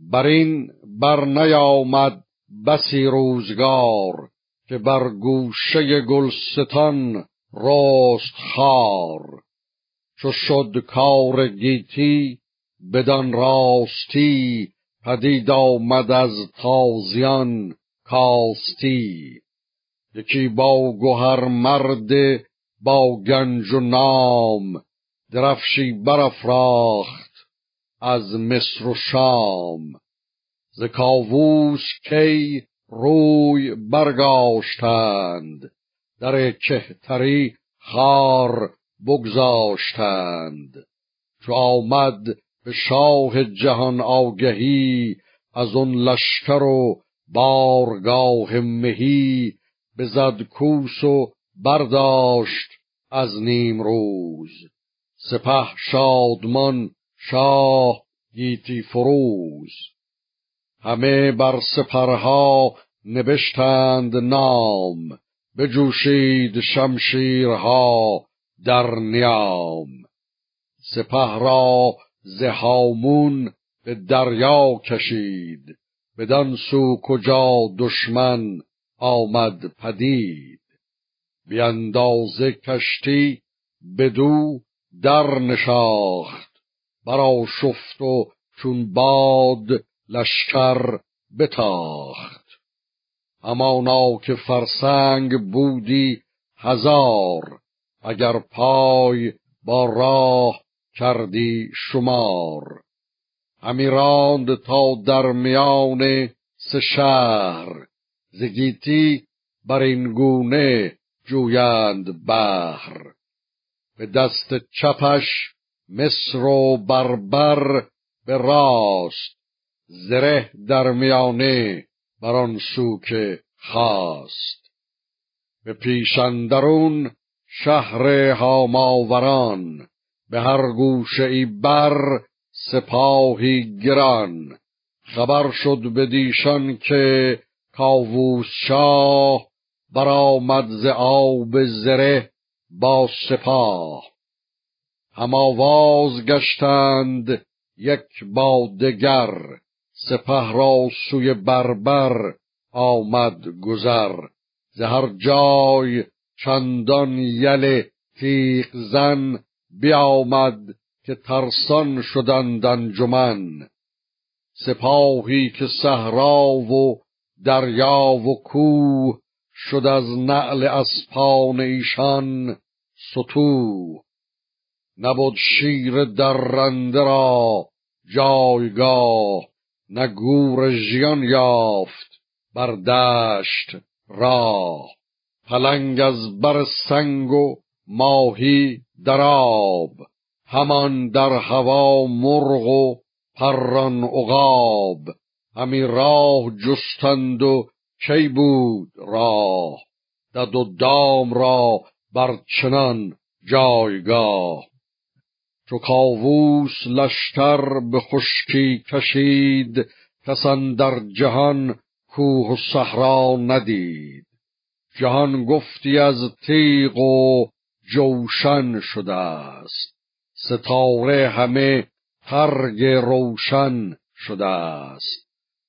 بر این بر نیامد بسی روزگار که بر گوشه گلستان راست خار. چو شد کار گیتی بدان راستی پدید آمد از تازیان کاستی. یکی با گوهر مرد با گنج و نام درفشی برافراخت. از مصر و شام. ز کاووس کی روی برگاشتند در کهتری خار بگذاشتند. چو آمد به شاه جهان آگهی از اون لشکر و بارگاه مهی بزد کوس و برداشت از نیم روز سپه شادمان شاه گیتی فروز. همه بر سپرها نبشتند نام بجوشید شمشیرها در نیام. سپه را زهامون به دریا کشید بدان سو کجا دشمن آمد پدید. بیاندازه کشتی بدو در نشاخت برا شفت و چون باد لشکر بتاخت. همانا که فرسنگ بودی هزار اگر پای با راه کردی شمار. همی راند تا در میان سه شهر زگیتی بر این گونه جویند بهر. به دست چپش مصر و بربر به راست زره در میانه بر آن سو که خواست به پیشندرون شهر هاماوران به هر گوشه ای بر سپاهی گران. خبر شد به دیشان که کاووس شاه برآمد ز آب زره با سپاه. هم آواز گشتند یک با دگر سپه را سوی بربر آمد گذر. ز هر جای چندان یل تیغ زن بیامد که ترسان شدند انجمن. سپاهی که صحرا و دریا و کوه شد از نعل اسپان ایشان ستو نبود شیر درنده را جایگاه نه گور ژیان یافت بر دشت راه. پلنگ از بر سنگ و ماهی در آب همان در هوا مرغ و پران عقاب. همی راه جستند و کی بود راه؟ دد و دام را بر چنان جایگاه. چو کاووس لشکر به خشکی کشید کسان در جهان کوه و صحرا ندید. جهان گفتی از تیغ و جوشن شده است ستاره همه ترگ روشن شده است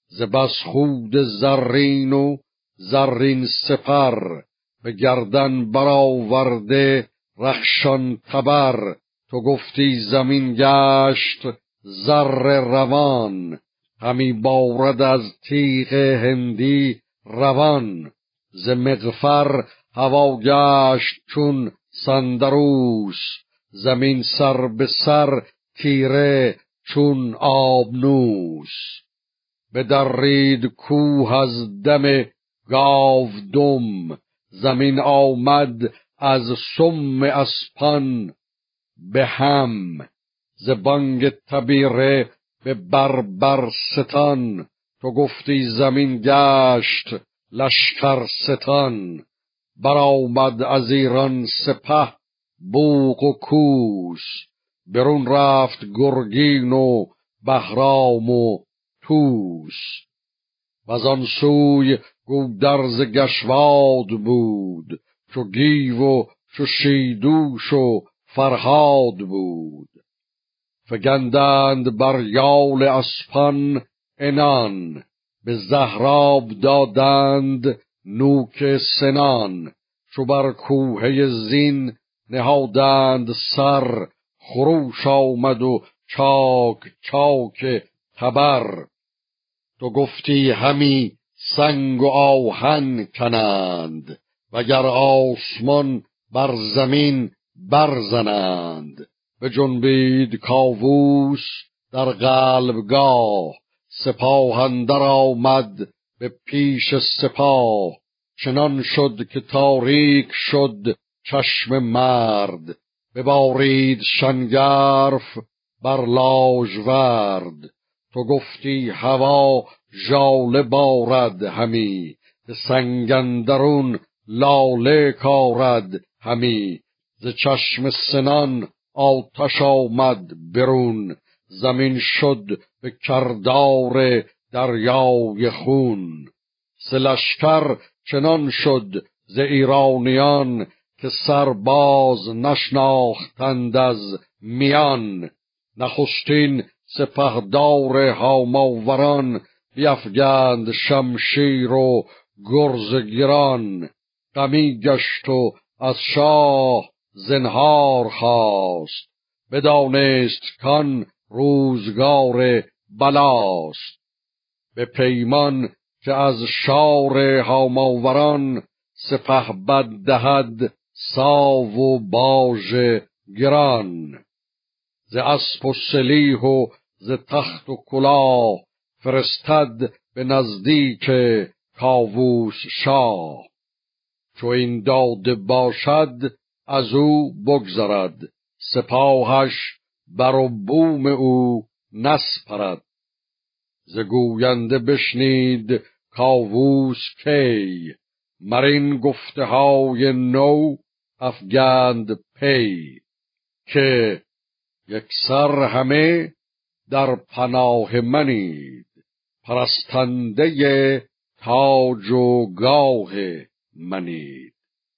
ز بس خود زرین و زرین سپر به گردن برآورده رخشان تبر تو گفتی زمین گشت زر روان همی بارد از تیغ هندی روان. ز مغفر هوا گشت چون سندروس زمین سر به سر تیره چون آبنوس بدرید کوه از دم گاودم زمین آمد از سم اسپان. به هم ز بانگ تبیره به بربر ستان تو گفتی زمین گشت لشکر ستان. برآمد از ایران سپه بوق و کوس برون رفت گرگین و بهرام و توس و آن سوی گودرز گشواد بود چو گیو و چو شیدوش و فرهاد بود. فگندند بر یال اسپان انان به زهراب دادند نوک سنان. چو بر کوه زین نهادند سر خروش آمد و چاک چاک تبر تو گفتی همی سنگ و آهن کنند وگر آسمان بر زمین برزنند. به جنبید کاووس در قلبگاه سپاه اندر آمد به پیش سپاه. چنان شد که تاریک شد چشم مرد. ببارید شنگرف بر لاژورد تو گفتی هوا ژاله بارد همی به سنگندرون لاله کارد همی. ز چشم سنان آتش آمد برون زمین شد به کردار دریای خون. سلشکر چنان شد ز ایرانیان که سرباز نشناختند از میان. نخستین سپهدار هاماوران بیفگند شمشیر و گرز گران غمی گشت و از شاه زنهار خواست. بدانست کان روزگار بلاست. به پیمان که از شار هاماوران سپه بد دهد ساو و باژ گران. ز اسب و سلیح و ز تخت و کلاه فرستد به نزدیک کاووس شاه. چو این داده باشد از او بگذرد سپاهش بر و بوم او نسپرد. ز گوینده بشنید کاووس کی مرین گفته های نو افگند پی که یکسر همه در پناه منید پرستنده تاج و گاه منید.